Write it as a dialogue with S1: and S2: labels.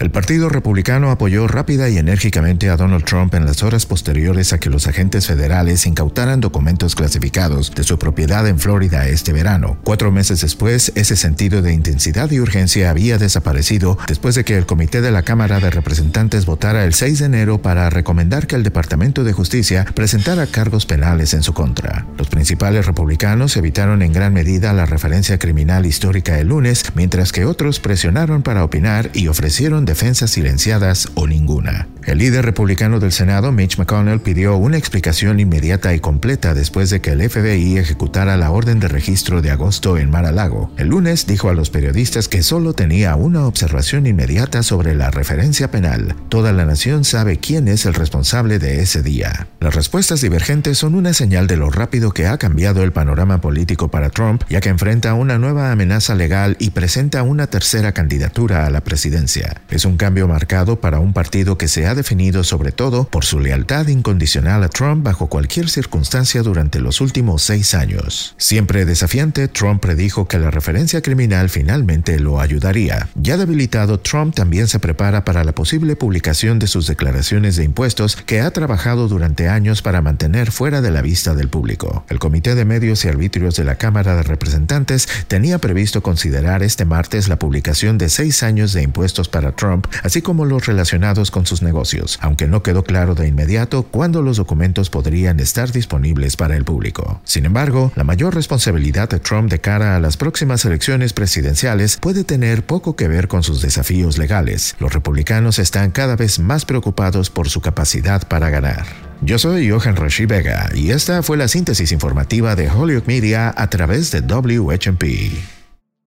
S1: El Partido Republicano apoyó rápida y enérgicamente a Donald Trump en las horas posteriores a que los agentes federales incautaran documentos clasificados de su propiedad en Florida este verano. Cuatro meses después, ese sentido de intensidad y urgencia había desaparecido después de que el Comité de la Cámara de Representantes votara el 6 de enero para recomendar que el Departamento de Justicia presentara cargos penales en su contra. Los principales republicanos evitaron en gran medida la referencia criminal histórica el lunes, mientras que otros presionaron para opinar y ofrecieron defensas silenciadas o ninguna. El líder republicano del Senado, Mitch McConnell, pidió una explicación inmediata y completa después de que el FBI ejecutara la orden de registro de agosto en Mar-a-Lago. El lunes dijo a los periodistas que solo tenía una observación inmediata sobre la referencia penal. Toda la nación sabe quién es el responsable de ese día. Las respuestas divergentes son una señal de lo rápido que ha cambiado el panorama político para Trump, ya que enfrenta una nueva amenaza legal y presenta una tercera candidatura a la presidencia. Es un cambio marcado para un partido que se ha definido sobre todo por su lealtad incondicional a Trump bajo cualquier circunstancia durante los últimos seis años. Siempre desafiante, Trump predijo que la referencia criminal finalmente lo ayudaría. Ya debilitado, Trump también se prepara para la posible publicación de sus declaraciones de impuestos que ha trabajado durante años para mantener fuera de la vista del público. El Comité de Medios y Arbitrios de la Cámara de Representantes tenía previsto considerar este martes la publicación de seis años de impuestos para Trump, así como los relacionados con sus negocios, aunque no quedó claro de inmediato cuándo los documentos podrían estar disponibles para el público. Sin embargo, la mayor responsabilidad de Trump de cara a las próximas elecciones presidenciales puede tener poco que ver con sus desafíos legales. Los republicanos están cada vez más preocupados por su capacidad para ganar. Yo soy Johan Rashi Vega y esta fue la síntesis informativa de Hollywood Media a través de WHMP.